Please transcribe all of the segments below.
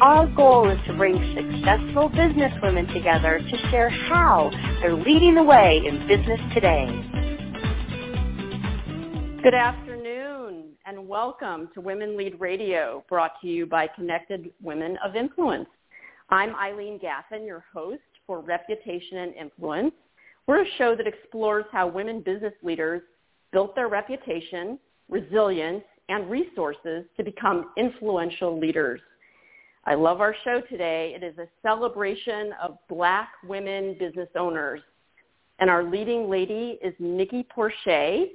Our goal is to bring successful businesswomen together to share how they're leading the way in business today. Good afternoon and welcome to Women Lead Radio brought to you by Connected Women of Influence. I'm Eileen Gaffen, your host for Reputation and Influence. We're a show that explores how women business leaders built their reputation, resilience, and resources to become influential leaders. I love our show today. It is a celebration of black women business owners. And our leading lady is Nikki Porcher.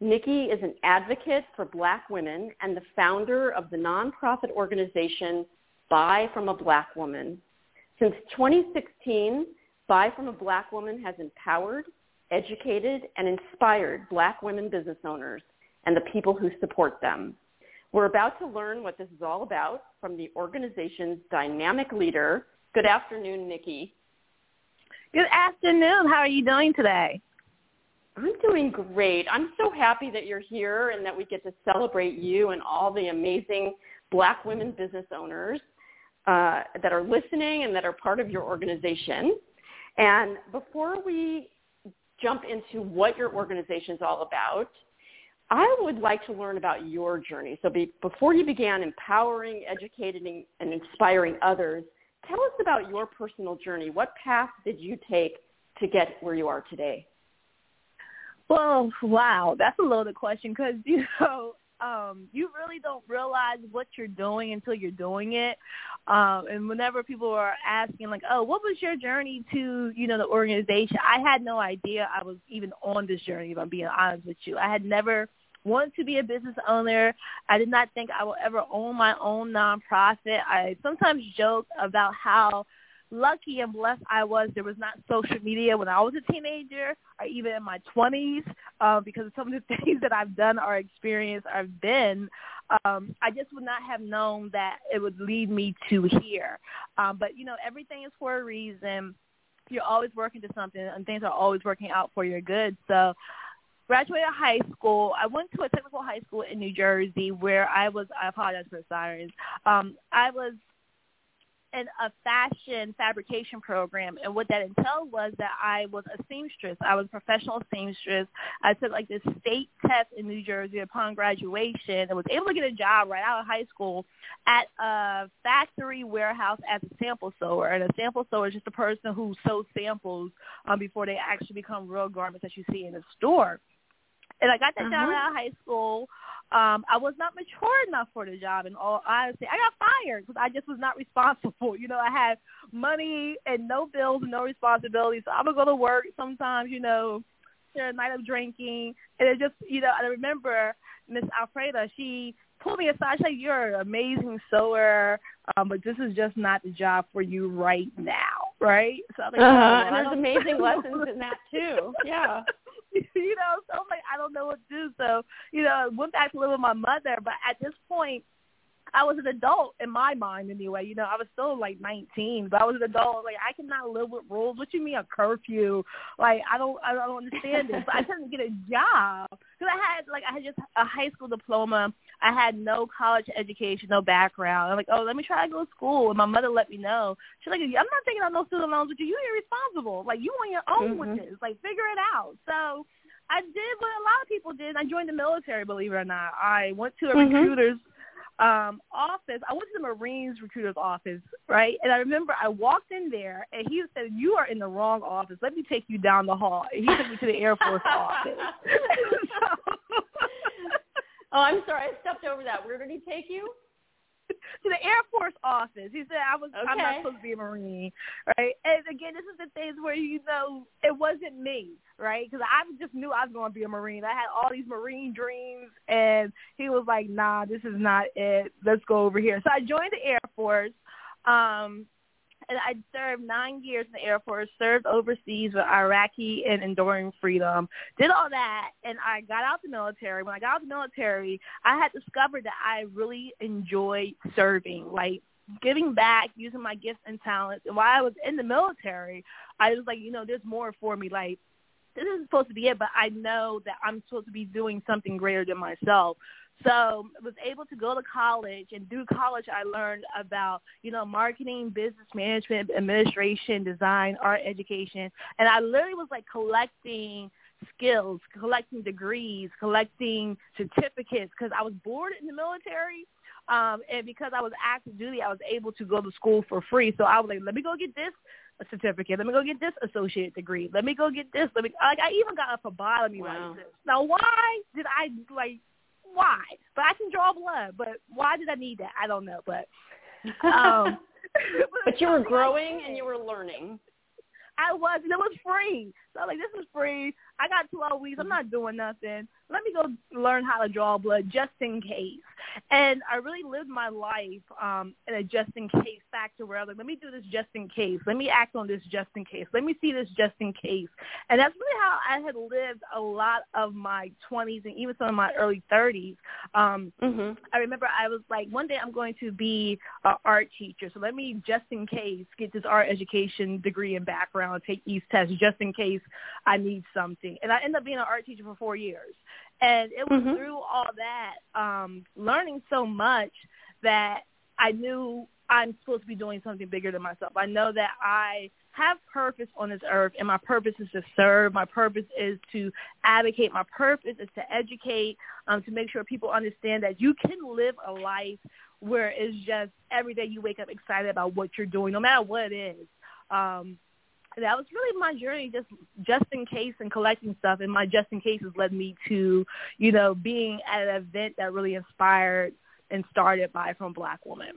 Nikki is an advocate for black women and the founder of the nonprofit organization Buy from a Black Woman. Since 2016, Buy from a Black Woman has empowered, educated, and inspired black women business owners and the people who support them. We're about to learn what this is all about from the organization's dynamic leader. Good afternoon, Nikki. Good afternoon. How are you doing today? I'm doing great. I'm so happy that you're here and that we get to celebrate you and all the amazing black women business owners uh, that are listening and that are part of your organization. And before we jump into what your organization is all about, I would like to learn about your journey. So be, before you began empowering, educating, and inspiring others, tell us about your personal journey. What path did you take to get where you are today? Well, wow, that's a loaded question because you know um, you really don't realize what you're doing until you're doing it. Um, and whenever people are asking, like, "Oh, what was your journey to, you know, the organization?" I had no idea I was even on this journey. If I'm being honest with you, I had never want to be a business owner. I did not think I will ever own my own nonprofit. I sometimes joke about how lucky and blessed I was there was not social media when I was a teenager or even in my 20s uh, because of some of the things that I've done or experienced or been. Um, I just would not have known that it would lead me to here. Um, but, you know, everything is for a reason. You're always working to something and things are always working out for your good. So graduated high school. I went to a technical high school in New Jersey where I was, I apologize for the sirens. Um, I was in a fashion fabrication program and what that entailed was that I was a seamstress. I was a professional seamstress. I took like this state test in New Jersey upon graduation and was able to get a job right out of high school at a factory warehouse as a sample sewer. And a sample sewer is just a person who sews samples um, before they actually become real garments that you see in the store. And I got that uh-huh. job out of high school. Um, I was not mature enough for the job. In all honesty, I got fired because I just was not responsible. You know, I had money and no bills and no responsibilities. So I would go to work sometimes. You know, share a night of drinking, and it just, you know, I remember Miss Alfreda. She pulled me aside. She's like, "You're an amazing sewer, um, but this is just not the job for you right now, right?" So I'm like, uh-huh. oh, and there's amazing lessons in that too. Yeah. you know, so I'm like, I don't know what to do. So, you know, I went back to live with my mother. But at this point, I was an adult in my mind anyway. You know, I was still like 19, but I was an adult. Like I cannot live with rules. What you mean a curfew? Like I don't, I don't understand this. I couldn't get a job because I had like I had just a high school diploma. I had no college education, no background. I'm like, oh, let me try to go to school. And my mother let me know. She's like, I'm not taking on no student loans with you. You're irresponsible. Like you on your own mm-hmm. with this. Like figure it out. So. I did what a lot of people did. I joined the military, believe it or not. I went to a mm-hmm. recruiter's um, office. I went to the Marines recruiter's office, right? And I remember I walked in there, and he said, "You are in the wrong office. Let me take you down the hall." And he took me to the Air Force office. so, oh, I'm sorry, I stepped over that. Where did he take you? to the Air Force office. He said I was okay. I'm not supposed to be a Marine, right? And again, this is the things where you know it wasn't me, right? Because I just knew I was going to be a Marine. I had all these Marine dreams, and he was like, "Nah, this is not it. Let's go over here." So I joined the Air Force. Um, and I served nine years in the Air Force, served overseas with Iraqi and Enduring Freedom, did all that, and I got out the military. When I got out the military, I had discovered that I really enjoyed serving, like giving back, using my gifts and talents. And while I was in the military, I was like, you know, there's more for me. Like this isn't supposed to be it, but I know that I'm supposed to be doing something greater than myself. So I was able to go to college, and through college, I learned about you know marketing, business management, administration, design, art education, and I literally was like collecting skills, collecting degrees, collecting certificates because I was bored in the military. Um, and because I was active duty, I was able to go to school for free. So I was like, let me go get this certificate. Let me go get this associate degree. Let me go get this. Let me like I even got a phlebotomy wow. license. Now why did I like why? But I can draw blood. But why did I need that? I don't know. But um but you were growing and you were learning. I was, and it was free. So I was like, this is free. I got 12 weeks. I'm not doing nothing. Let me go learn how to draw blood just in case. And I really lived my life um, in a just in case factor where I was like, let me do this just in case. Let me act on this just in case. Let me see this just in case. And that's really how I had lived a lot of my 20s and even some of my early 30s. Um, mm-hmm. I remember I was like, one day I'm going to be an art teacher. So let me just in case get this art education degree and background, take these tests just in case I need something. And I ended up being an art teacher for four years. And it was mm-hmm. through all that, um, learning so much that I knew I'm supposed to be doing something bigger than myself. I know that I have purpose on this earth and my purpose is to serve. My purpose is to advocate. My purpose is to educate, um, to make sure people understand that you can live a life where it's just every day you wake up excited about what you're doing, no matter what it is. Um, that was really my journey just just in case and collecting stuff. And my just in cases led me to you know being at an event that really inspired and started buy from black woman.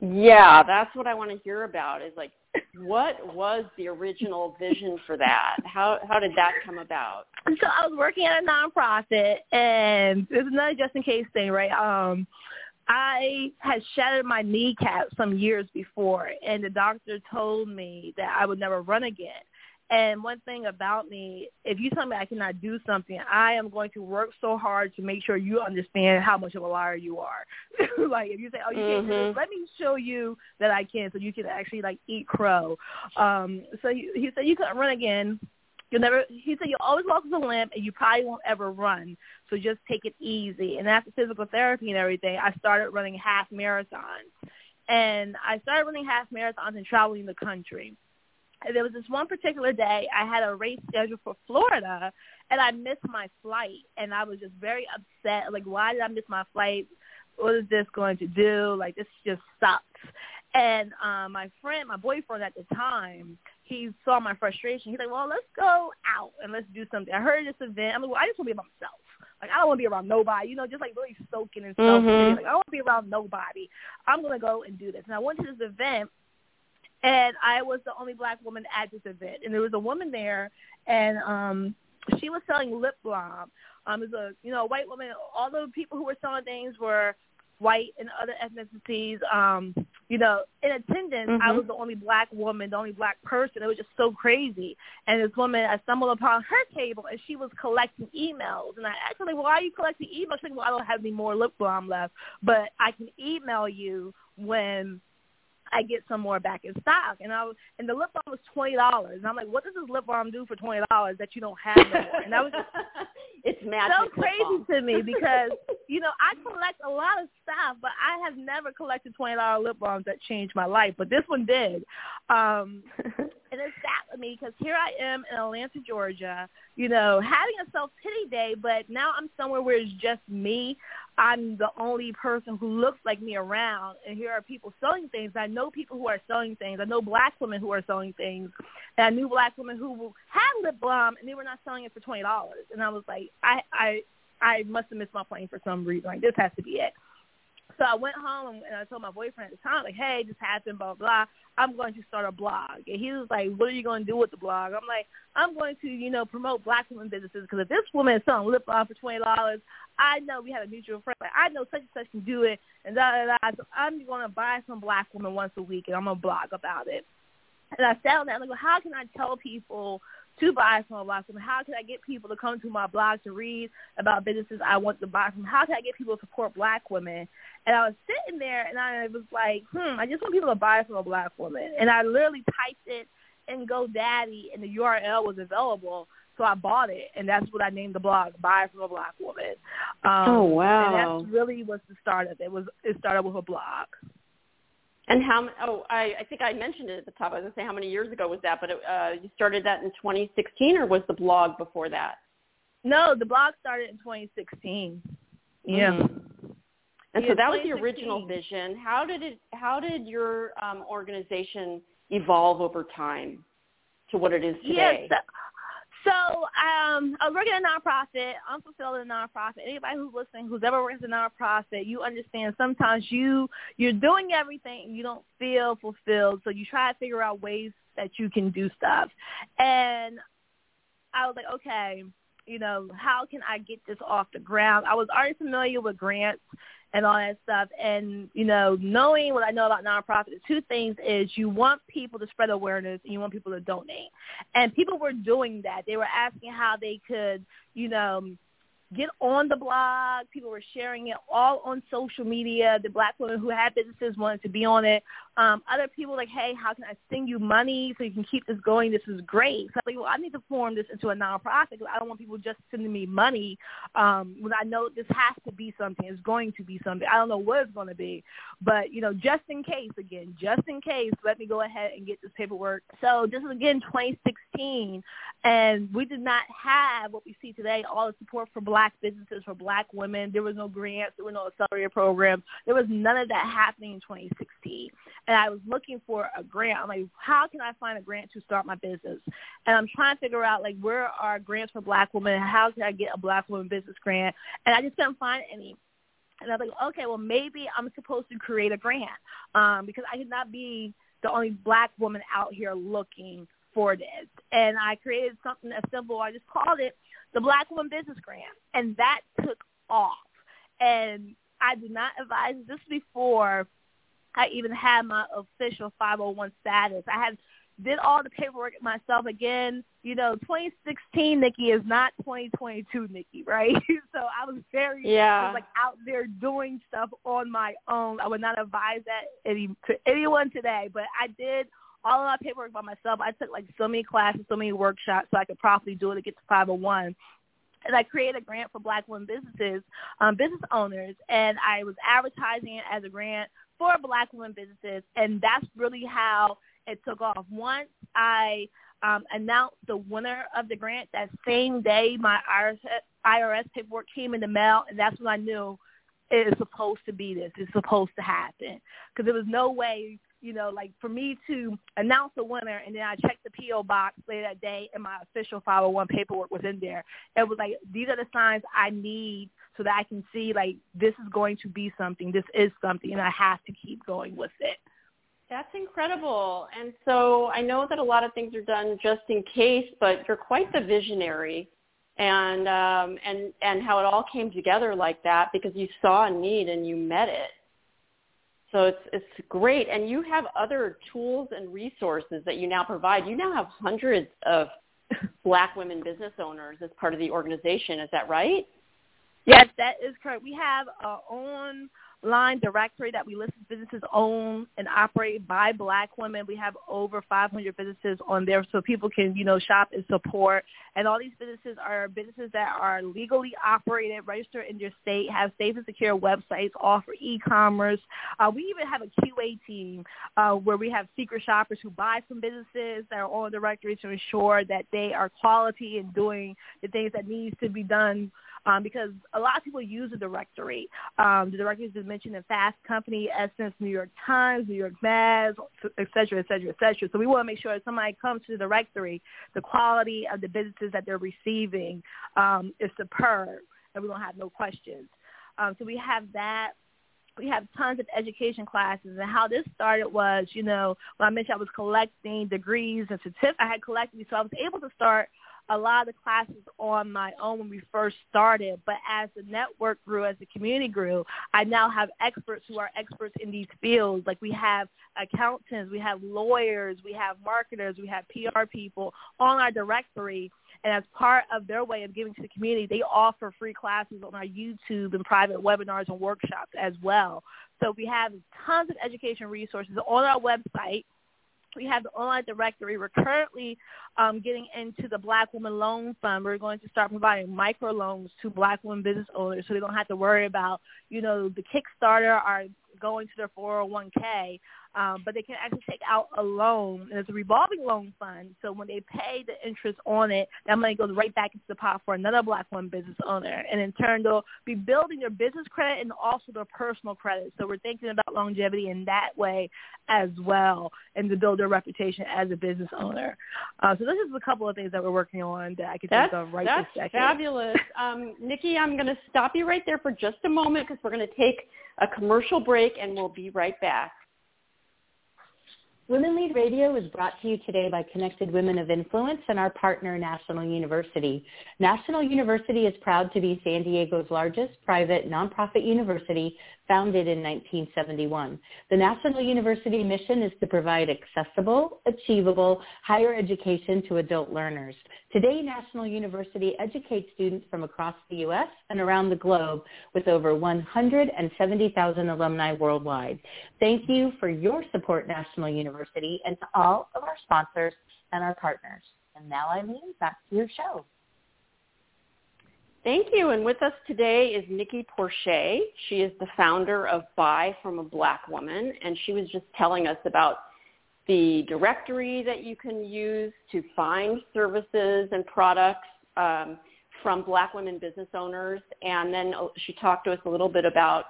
Yeah that's what i want to hear about is like what was the original vision for that? How how did that come about? So i was working at a nonprofit and it's another just in case thing right? Um I had shattered my kneecap some years before, and the doctor told me that I would never run again. And one thing about me, if you tell me I cannot do something, I am going to work so hard to make sure you understand how much of a liar you are. like if you say, "Oh, you mm-hmm. can't do this," mm-hmm. let me show you that I can, so you can actually like eat crow. Um, so he, he said you couldn't run again. You'll never. He said you'll always walk with a limp, and you probably won't ever run. So just take it easy. And after physical therapy and everything, I started running half marathons, and I started running half marathons and traveling the country. And there was this one particular day I had a race scheduled for Florida, and I missed my flight, and I was just very upset. Like, why did I miss my flight? What is this going to do? Like, this just sucks. And um, my friend, my boyfriend at the time, he saw my frustration. He's like, well, let's go out and let's do something. I heard this event. I'm like, well, I just want to be by myself. Like, I don't want to be around nobody, you know, just like really soaking and stuff. Mm-hmm. Like, I don't want to be around nobody. I'm going to go and do this. And I went to this event, and I was the only black woman at this event. And there was a woman there, and um she was selling lip balm. Um, as a you know a white woman, all the people who were selling things were white and other ethnicities. Um, you know, in attendance, mm-hmm. I was the only black woman, the only black person. It was just so crazy. And this woman, I stumbled upon her table, and she was collecting emails. And I asked her, like, "Why are you collecting emails?" She's like, "Well, I don't have any more lip balm left, but I can email you when." I get some more back in stock. And I was, and the lip balm was twenty dollars. And I'm like, what does this lip balm do for twenty dollars that you don't have anymore? And that was just it's magic. So crazy to me because you know I collect a lot of stuff, but I have never collected twenty dollar lip balms that changed my life. But this one did, um, and it's sad with me because here I am in Atlanta, Georgia. You know, having a self pity day, but now I'm somewhere where it's just me. I'm the only person who looks like me around, and here are people selling things. I know people who are selling things. I know black women who are selling things, and I knew black women who had lip balm, and they were not selling it for twenty dollars. And I was like, I I I must have missed my plane for some reason. Like this has to be it. So I went home and I told my boyfriend at the time, like, hey, this happened, blah, blah. I'm going to start a blog. And he was like, what are you going to do with the blog? I'm like, I'm going to, you know, promote black women businesses because if this woman is selling lip balm for $20, I know we have a mutual friend. Like, I know such and such can do it. And da, da, da. So I'm going to buy some black women once a week and I'm going to blog about it. And I sat down and like, well, how can I tell people to buy from a blog from? How can I get people to come to my blog to read about businesses I want to buy from? How can I get people to support black women? And I was sitting there and I was like, hmm, I just want people to buy from a black woman. And I literally typed it in GoDaddy and the URL was available. So I bought it, and that's what I named the blog, "Buy from a Black Woman." Um, oh wow! And that really was the start of it. it. Was it started with a blog? And how? Oh, I, I think I mentioned it at the top. I was going to say how many years ago was that, but it, uh, you started that in 2016, or was the blog before that? No, the blog started in 2016. Yeah. Mm-hmm. And yeah, so that was the original vision. How did it? How did your um, organization evolve over time to what it is today? Yes. So um, I was working at a nonprofit. I'm fulfilled in a nonprofit. Anybody who's listening, who's ever worked in a nonprofit, you understand sometimes you you're doing everything and you don't feel fulfilled. So you try to figure out ways that you can do stuff. And I was like, okay, you know, how can I get this off the ground? I was already familiar with grants and all that stuff. And, you know, knowing what I know about nonprofit, the two things is you want people to spread awareness and you want people to donate. And people were doing that. They were asking how they could, you know, get on the blog. People were sharing it all on social media. The black women who had businesses wanted to be on it. Um, other people like, hey, how can I send you money so you can keep this going? This is great. So I'm like, well, I need to form this into a nonprofit because I don't want people just sending me money um, when I know this has to be something. It's going to be something. I don't know what it's going to be, but you know, just in case, again, just in case, let me go ahead and get this paperwork. So this is again 2016, and we did not have what we see today, all the support for black businesses, for black women. There was no grants. There were no accelerator programs. There was none of that happening in 2016 and I was looking for a grant. I'm like, how can I find a grant to start my business? And I'm trying to figure out like where are grants for black women? How can I get a black woman business grant? And I just couldn't find any. And I was like, okay, well maybe I'm supposed to create a grant um, because I cannot be the only black woman out here looking for this. And I created something as simple. I just called it the Black Woman Business Grant, and that took off. And I did not advise this before I even had my official 501 status. I had did all the paperwork myself again. You know, 2016 Nikki is not 2022 Nikki, right? so I was very yeah. was like out there doing stuff on my own. I would not advise that any to anyone today, but I did all of my paperwork by myself. I took like so many classes, so many workshops, so I could properly do it to get to 501 and I created a grant for Black women businesses, um, business owners, and I was advertising it as a grant for Black women businesses, and that's really how it took off. Once I um, announced the winner of the grant, that same day my IRS, IRS paperwork came in the mail, and that's when I knew it is supposed to be this. It's supposed to happen because there was no way you know, like for me to announce the winner and then I checked the PO box later that day and my official 501 paperwork was in there. It was like these are the signs I need so that I can see like this is going to be something. This is something, and I have to keep going with it. That's incredible. And so I know that a lot of things are done just in case, but you're quite the visionary and um and and how it all came together like that because you saw a need and you met it so it's it's great, and you have other tools and resources that you now provide. You now have hundreds of Black women business owners as part of the organization. Is that right? Yes, that is correct. We have our own line directory that we list businesses owned and operated by black women. We have over 500 businesses on there so people can, you know, shop and support. And all these businesses are businesses that are legally operated, registered in your state, have safe and secure websites, offer e-commerce. Uh, we even have a QA team uh, where we have secret shoppers who buy from businesses that are on the directory to ensure that they are quality and doing the things that needs to be done um, because a lot of people use the directory. Um, the directory is mentioned in Fast Company, Essence, New York Times, New York Mass, et cetera, et cetera, et cetera. So we want to make sure that somebody comes to the directory, the quality of the businesses that they're receiving um, is superb, and we don't have no questions. Um, so we have that. we have tons of education classes. And how this started was, you know, when I mentioned I was collecting degrees and certificates, I had collected, so I was able to start a lot of the classes on my own when we first started. But as the network grew, as the community grew, I now have experts who are experts in these fields. Like we have accountants, we have lawyers, we have marketers, we have PR people on our directory. And as part of their way of giving to the community, they offer free classes on our YouTube and private webinars and workshops as well. So we have tons of education resources on our website we have the online directory. We're currently um, getting into the Black Woman Loan Fund. We're going to start providing microloans to Black women business owners so they don't have to worry about, you know, the Kickstarter or going to their 401k um, but they can actually take out a loan, and it's a revolving loan fund. So when they pay the interest on it, that money goes right back into the pot for another black woman business owner. And in turn, they'll be building their business credit and also their personal credit. So we're thinking about longevity in that way as well, and to build their reputation as a business owner. Uh, so this is a couple of things that we're working on that I could that's, think of right that's this second. fabulous. Um, Nikki, I'm going to stop you right there for just a moment because we're going to take a commercial break and we'll be right back. Women Lead Radio is brought to you today by Connected Women of Influence and our partner, National University. National University is proud to be San Diego's largest private nonprofit university founded in 1971. The National University mission is to provide accessible, achievable higher education to adult learners. Today, National University educates students from across the U.S. and around the globe with over 170,000 alumni worldwide. Thank you for your support, National University, and to all of our sponsors and our partners. And now, Eileen, back to your show. Thank you. And with us today is Nikki Porcher. She is the founder of Buy from a Black Woman, and she was just telling us about the directory that you can use to find services and products um, from Black women business owners. And then uh, she talked to us a little bit about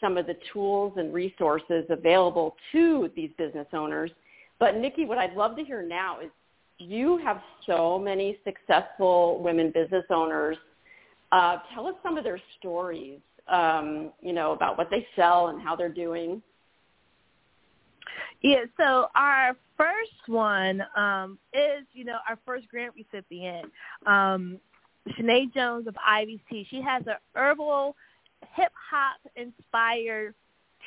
some of the tools and resources available to these business owners. But Nikki, what I'd love to hear now is you have so many successful women business owners uh, tell us some of their stories, um, you know, about what they sell and how they're doing. Yeah, so our first one um, is, you know, our first grant recipient, um, Sinead Jones of Tea. She has a herbal hip hop inspired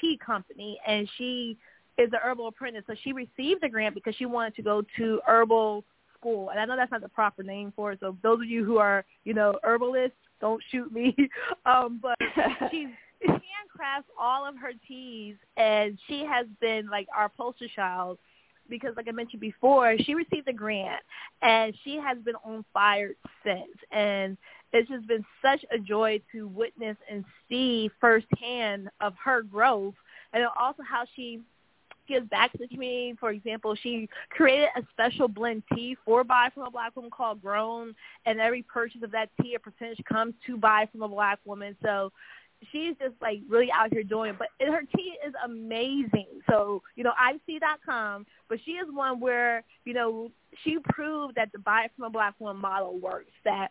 tea company, and she is an herbal apprentice. So she received the grant because she wanted to go to herbal school, and I know that's not the proper name for it. So those of you who are, you know, herbalists, don't shoot me. um, but she's handcrafts all of her teas, and she has been like our poster child because, like I mentioned before, she received a grant, and she has been on fire since. And it's just been such a joy to witness and see firsthand of her growth, and also how she gives back to the community. For example, she created a special blend tea for Buy from a Black Woman called Grown, and every purchase of that tea, a percentage comes to Buy from a Black Woman. So she's just like really out here doing it. But her tea is amazing. So, you know, IC.com, but she is one where, you know, she proved that the Buy from a Black Woman model works, that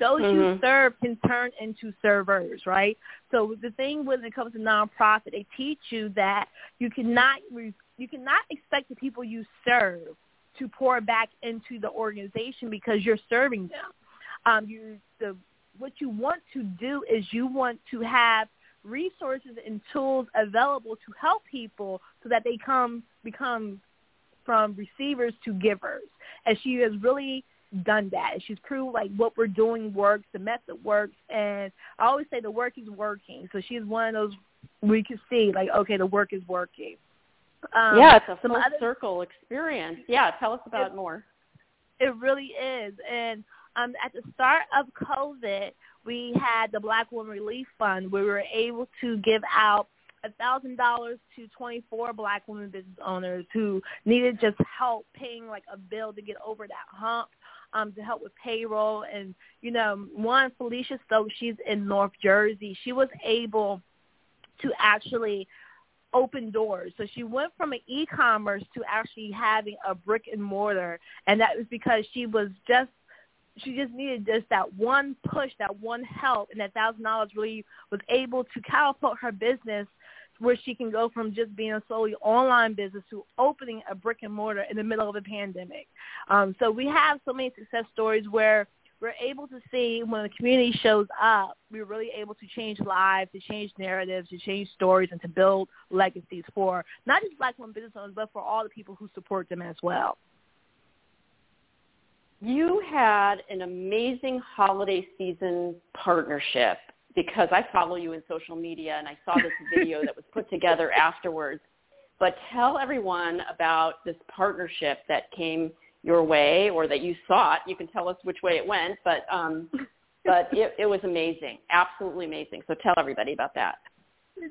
those mm-hmm. you serve can turn into servers, right? So the thing when it comes to nonprofit, they teach you that you cannot you cannot expect the people you serve to pour back into the organization because you're serving them. Um, you the what you want to do is you want to have resources and tools available to help people so that they come become from receivers to givers. And she has really done that. And She's proved like what we're doing works, the method works, and I always say the work is working. So she's one of those we can see like okay, the work is working. Um, yeah, it's a full other, circle experience. Yeah, tell us about it, more. It really is, and um, at the start of COVID, we had the Black Woman Relief Fund. where We were able to give out a thousand dollars to 24 black women business owners who needed just help paying like a bill to get over that hump um, to help with payroll. And, you know, one, Felicia Stokes, she's in North Jersey. She was able to actually open doors. So she went from an e-commerce to actually having a brick and mortar. And that was because she was just she just needed just that one push, that one help, and that thousand dollars really was able to catapult her business where she can go from just being a solely online business to opening a brick and mortar in the middle of a pandemic. Um, so we have so many success stories where we're able to see when the community shows up, we're really able to change lives, to change narratives, to change stories, and to build legacies for not just black women business owners, but for all the people who support them as well. You had an amazing holiday season partnership because I follow you in social media and I saw this video that was put together afterwards. But tell everyone about this partnership that came your way or that you sought. You can tell us which way it went, but um, but it, it was amazing, absolutely amazing. So tell everybody about that.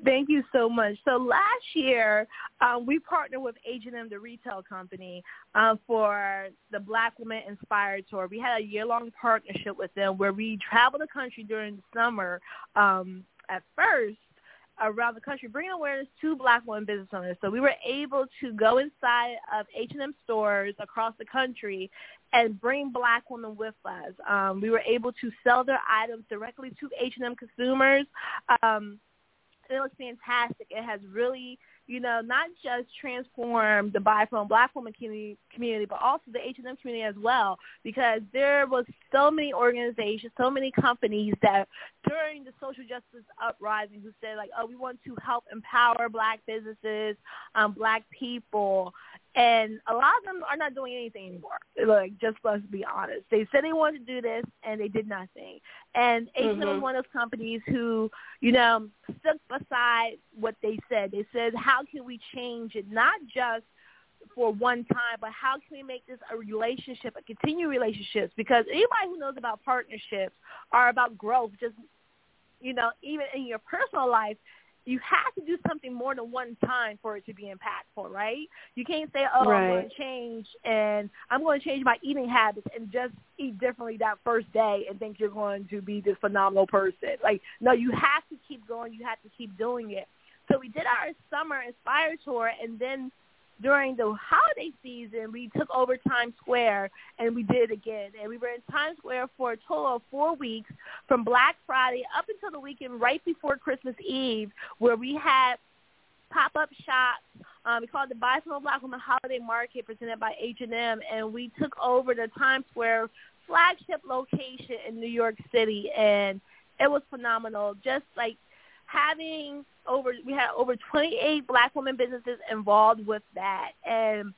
Thank you so much. So last year, um, we partnered with H&M, the retail company, um, for the Black Woman Inspired Tour. We had a year-long partnership with them where we traveled the country during the summer um, at first around the country, bringing awareness to Black women business owners. So we were able to go inside of H&M stores across the country and bring Black women with us. Um, we were able to sell their items directly to H&M consumers. Um, it was fantastic. It has really you know, not just transformed the From Black Woman community, community, but also the H&M community as well, because there was so many organizations, so many companies that during the social justice uprising who said like, oh, we want to help empower black businesses, um, black people, and a lot of them are not doing anything anymore. Like, just let's be honest. They said they wanted to do this, and they did nothing. And H&M mm-hmm. was one of those companies who, you know, stood beside what they said. They said, how can we change it? Not just for one time, but how can we make this a relationship, a continued relationships? Because anybody who knows about partnerships are about growth. Just you know, even in your personal life, you have to do something more than one time for it to be impactful, right? You can't say, "Oh, right. I'm going to change and I'm going to change my eating habits and just eat differently that first day and think you're going to be this phenomenal person." Like, no, you have to keep going. You have to keep doing it. So we did our summer Inspire tour, and then during the holiday season, we took over Times Square and we did it again. And we were in Times Square for a total of four weeks from Black Friday up until the weekend right before Christmas Eve where we had pop-up shops. Um, we called the Buy From Black Woman Holiday Market presented by H&M. And we took over the Times Square flagship location in New York City. And it was phenomenal. Just like having over we had over 28 black women businesses involved with that. And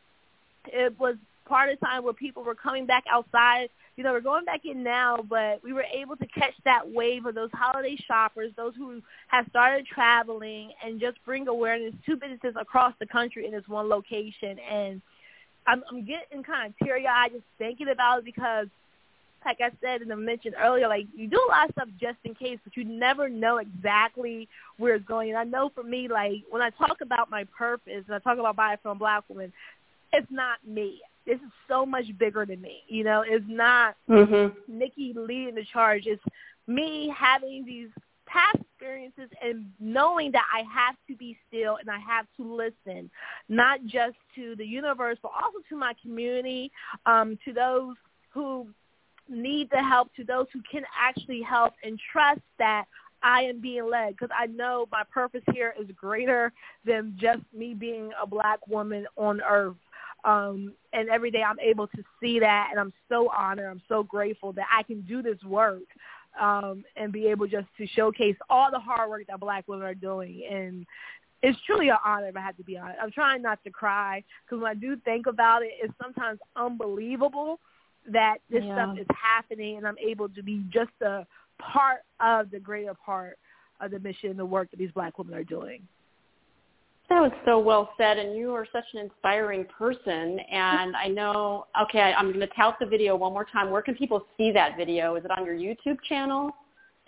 it was part of the time where people were coming back outside. You know we're going back in now but we were able to catch that wave of those holiday shoppers those who have started traveling and just bring awareness to businesses across the country in this one location. And i'm i'm getting kind of teary eyed just thinking about it because like I said and I mentioned earlier, like you do a lot of stuff just in case, but you never know exactly where it's going. And I know for me, like when I talk about my purpose and I talk about buying from black women, it's not me. This is so much bigger than me. You know, it's not mm-hmm. Nikki leading the charge. It's me having these past experiences and knowing that I have to be still and I have to listen, not just to the universe, but also to my community, um, to those who need the help to those who can actually help and trust that I am being led because I know my purpose here is greater than just me being a black woman on earth. Um, and every day I'm able to see that and I'm so honored. I'm so grateful that I can do this work um, and be able just to showcase all the hard work that black women are doing. And it's truly an honor if I have to be honest. I'm trying not to cry because when I do think about it, it's sometimes unbelievable that this yeah. stuff is happening and I'm able to be just a part of the greater part of the mission and the work that these black women are doing. That was so well said, and you are such an inspiring person. And I know, okay, I'm going to tout the video one more time. Where can people see that video? Is it on your YouTube channel?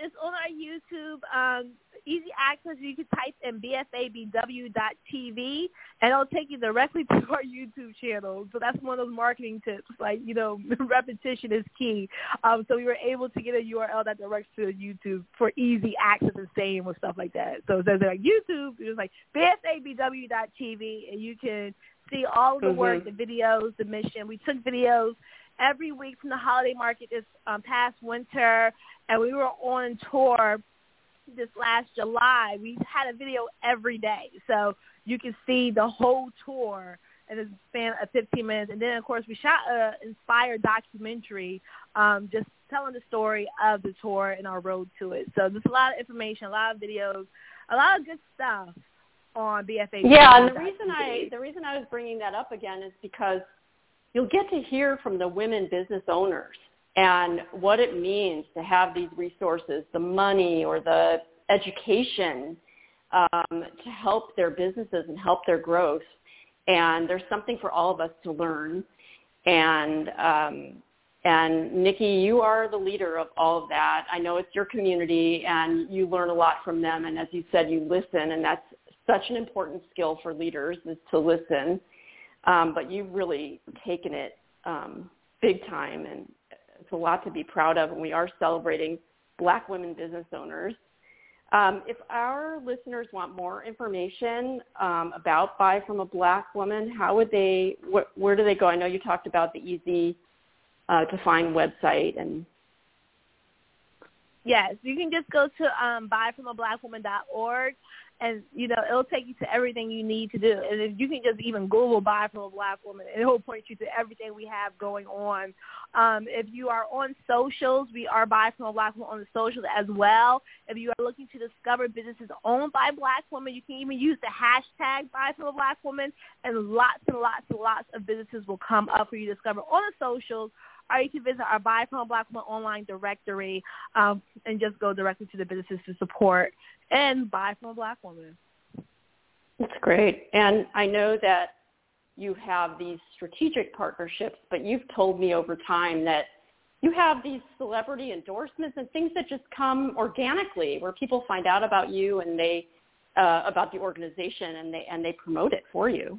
It's on our YouTube. Um, easy access. You can type in bfabw.tv, and it'll take you directly to our YouTube channel. So that's one of those marketing tips. Like you know, repetition is key. Um, so we were able to get a URL that directs to YouTube for easy access and same with stuff like that. So it says like YouTube, it's like bfabw.tv, and you can see all the mm-hmm. work, the videos, the mission. We took videos every week from the holiday market this um, past winter, and we were on tour this last July, we had a video every day, so you can see the whole tour in a span of 15 minutes. And then, of course, we shot an inspired documentary um, just telling the story of the tour and our road to it. So there's a lot of information, a lot of videos, a lot of good stuff on BFA. Yeah, and the reason I the reason I was bringing that up again is because you'll get to hear from the women business owners and what it means to have these resources, the money or the education um, to help their businesses and help their growth. And there's something for all of us to learn. And um, and Nikki, you are the leader of all of that. I know it's your community, and you learn a lot from them. And as you said, you listen, and that's such an important skill for leaders is to listen. Um, but you've really taken it um, big time, and a lot to be proud of. And we are celebrating Black women business owners. Um, if our listeners want more information um, about Buy from a Black Woman, how would they? Wh- where do they go? I know you talked about the easy uh, to find website and. Yes, you can just go to um, buyfromablackwoman.org and you know it'll take you to everything you need to do. And if you can just even Google "buy from a black woman," it will point you to everything we have going on. Um, if you are on socials, we are "buy from a black woman" on the socials as well. If you are looking to discover businesses owned by black women, you can even use the hashtag "buy from a black woman," and lots and lots and lots of businesses will come up for you to discover on the socials or you can visit our Buy from a Black Woman online directory um, and just go directly to the businesses to support and buy from a black woman. That's great. And I know that you have these strategic partnerships, but you've told me over time that you have these celebrity endorsements and things that just come organically where people find out about you and they uh, about the organization and they and they promote it for you.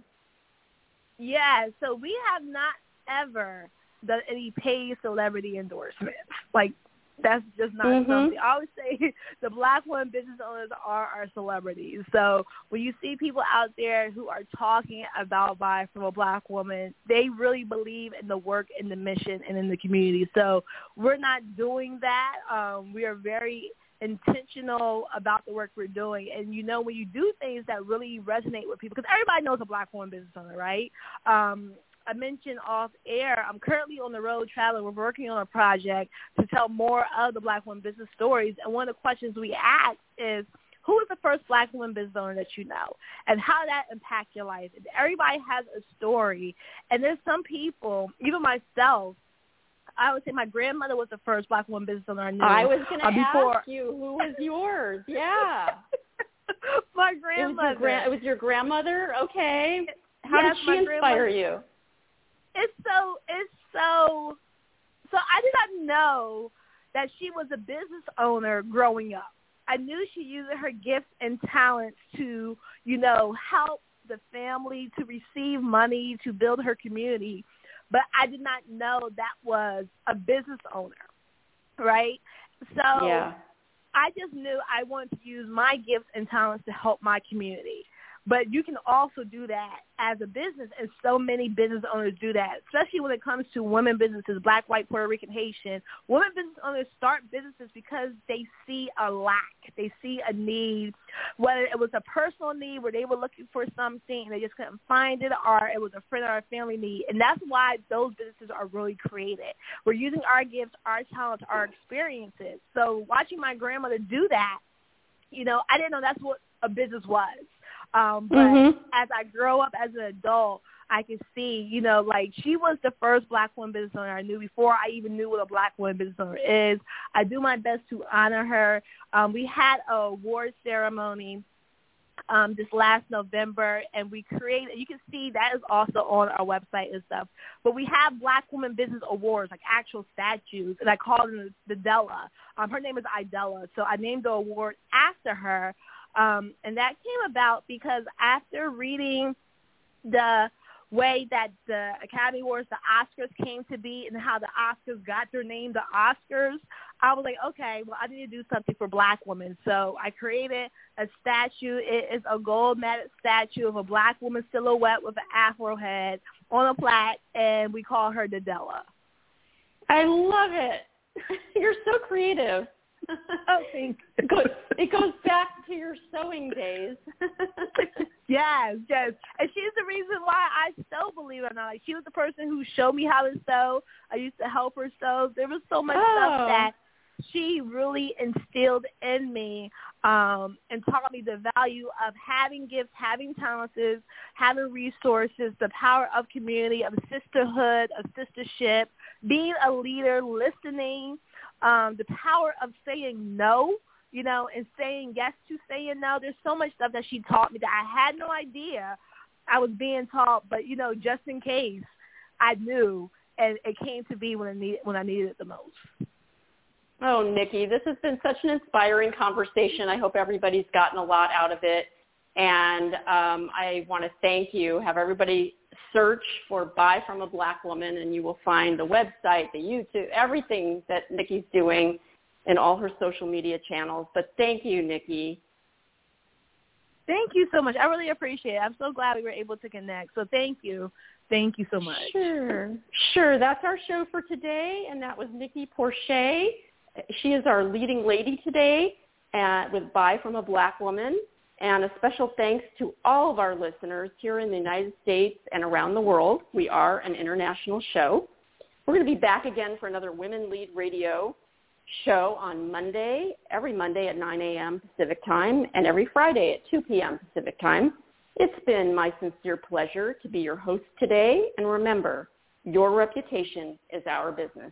Yeah, so we have not ever done any paid celebrity endorsements. Like that's just not mm-hmm. something. I always say the black women business owners are our celebrities. So when you see people out there who are talking about buy from a black woman, they really believe in the work, in the mission, and in the community. So we're not doing that. Um, we are very intentional about the work we're doing. And you know, when you do things that really resonate with people, because everybody knows a black woman business owner, right? Um, I mentioned off air, I'm currently on the road traveling. We're working on a project to tell more of the Black women business stories. And one of the questions we ask is, who is the first Black woman business owner that you know, and how did that impact your life? Everybody has a story, and there's some people, even myself. I would say my grandmother was the first Black woman business owner I knew. I was going to uh, ask you who was yours. Yeah. my grandmother. It was, your it was your grandmother. Okay. How yes, did she inspire you? It's so it's so so I did not know that she was a business owner growing up. I knew she used her gifts and talents to, you know, help the family to receive money to build her community, but I did not know that was a business owner, right? So yeah. I just knew I wanted to use my gifts and talents to help my community. But you can also do that as a business, and so many business owners do that, especially when it comes to women businesses, black, white, Puerto Rican, Haitian. Women business owners start businesses because they see a lack. They see a need, whether it was a personal need where they were looking for something and they just couldn't find it, or it was a friend or a family need. And that's why those businesses are really created. We're using our gifts, our talents, our experiences. So watching my grandmother do that, you know, I didn't know that's what a business was. Um, but mm-hmm. as I grow up as an adult, I can see, you know, like she was the first black woman business owner I knew before I even knew what a black woman business owner is. I do my best to honor her. Um, we had a award ceremony um, this last November, and we created. You can see that is also on our website and stuff. But we have Black Women Business Awards, like actual statues, and I call them the Della. Um, her name is Idella, so I named the award after her. Um, and that came about because after reading the way that the Academy Awards, the Oscars came to be and how the Oscars got their name, the Oscars, I was like, okay, well, I need to do something for black women. So I created a statue. It is a gold matted statue of a black woman silhouette with an afro head on a plaque, and we call her Della. I love it. You're so creative. Oh, thank it goes, it goes back to your sewing days. yes, yes. And she's the reason why I sew, believe it or not. Like, she was the person who showed me how to sew. I used to help her sew. There was so much oh. stuff that she really instilled in me um, and taught me the value of having gifts, having talents, having resources, the power of community, of sisterhood, of sistership, being a leader, listening, um, the power of saying no, you know, and saying yes to saying no. There's so much stuff that she taught me that I had no idea I was being taught, but you know, just in case I knew, and it came to be when I need when I needed it the most. Oh, Nikki, this has been such an inspiring conversation. I hope everybody's gotten a lot out of it. And um, I want to thank you. Have everybody search for Buy from a Black Woman and you will find the website, the YouTube, everything that Nikki's doing in all her social media channels. But thank you, Nikki. Thank you so much. I really appreciate it. I'm so glad we were able to connect. So thank you. Thank you so much. Sure. Sure. That's our show for today. And that was Nikki Porcher she is our leading lady today at, with Buy from a Black Woman. And a special thanks to all of our listeners here in the United States and around the world. We are an international show. We're going to be back again for another Women Lead Radio show on Monday, every Monday at 9 a.m. Pacific Time, and every Friday at 2 p.m. Pacific Time. It's been my sincere pleasure to be your host today. And remember, your reputation is our business.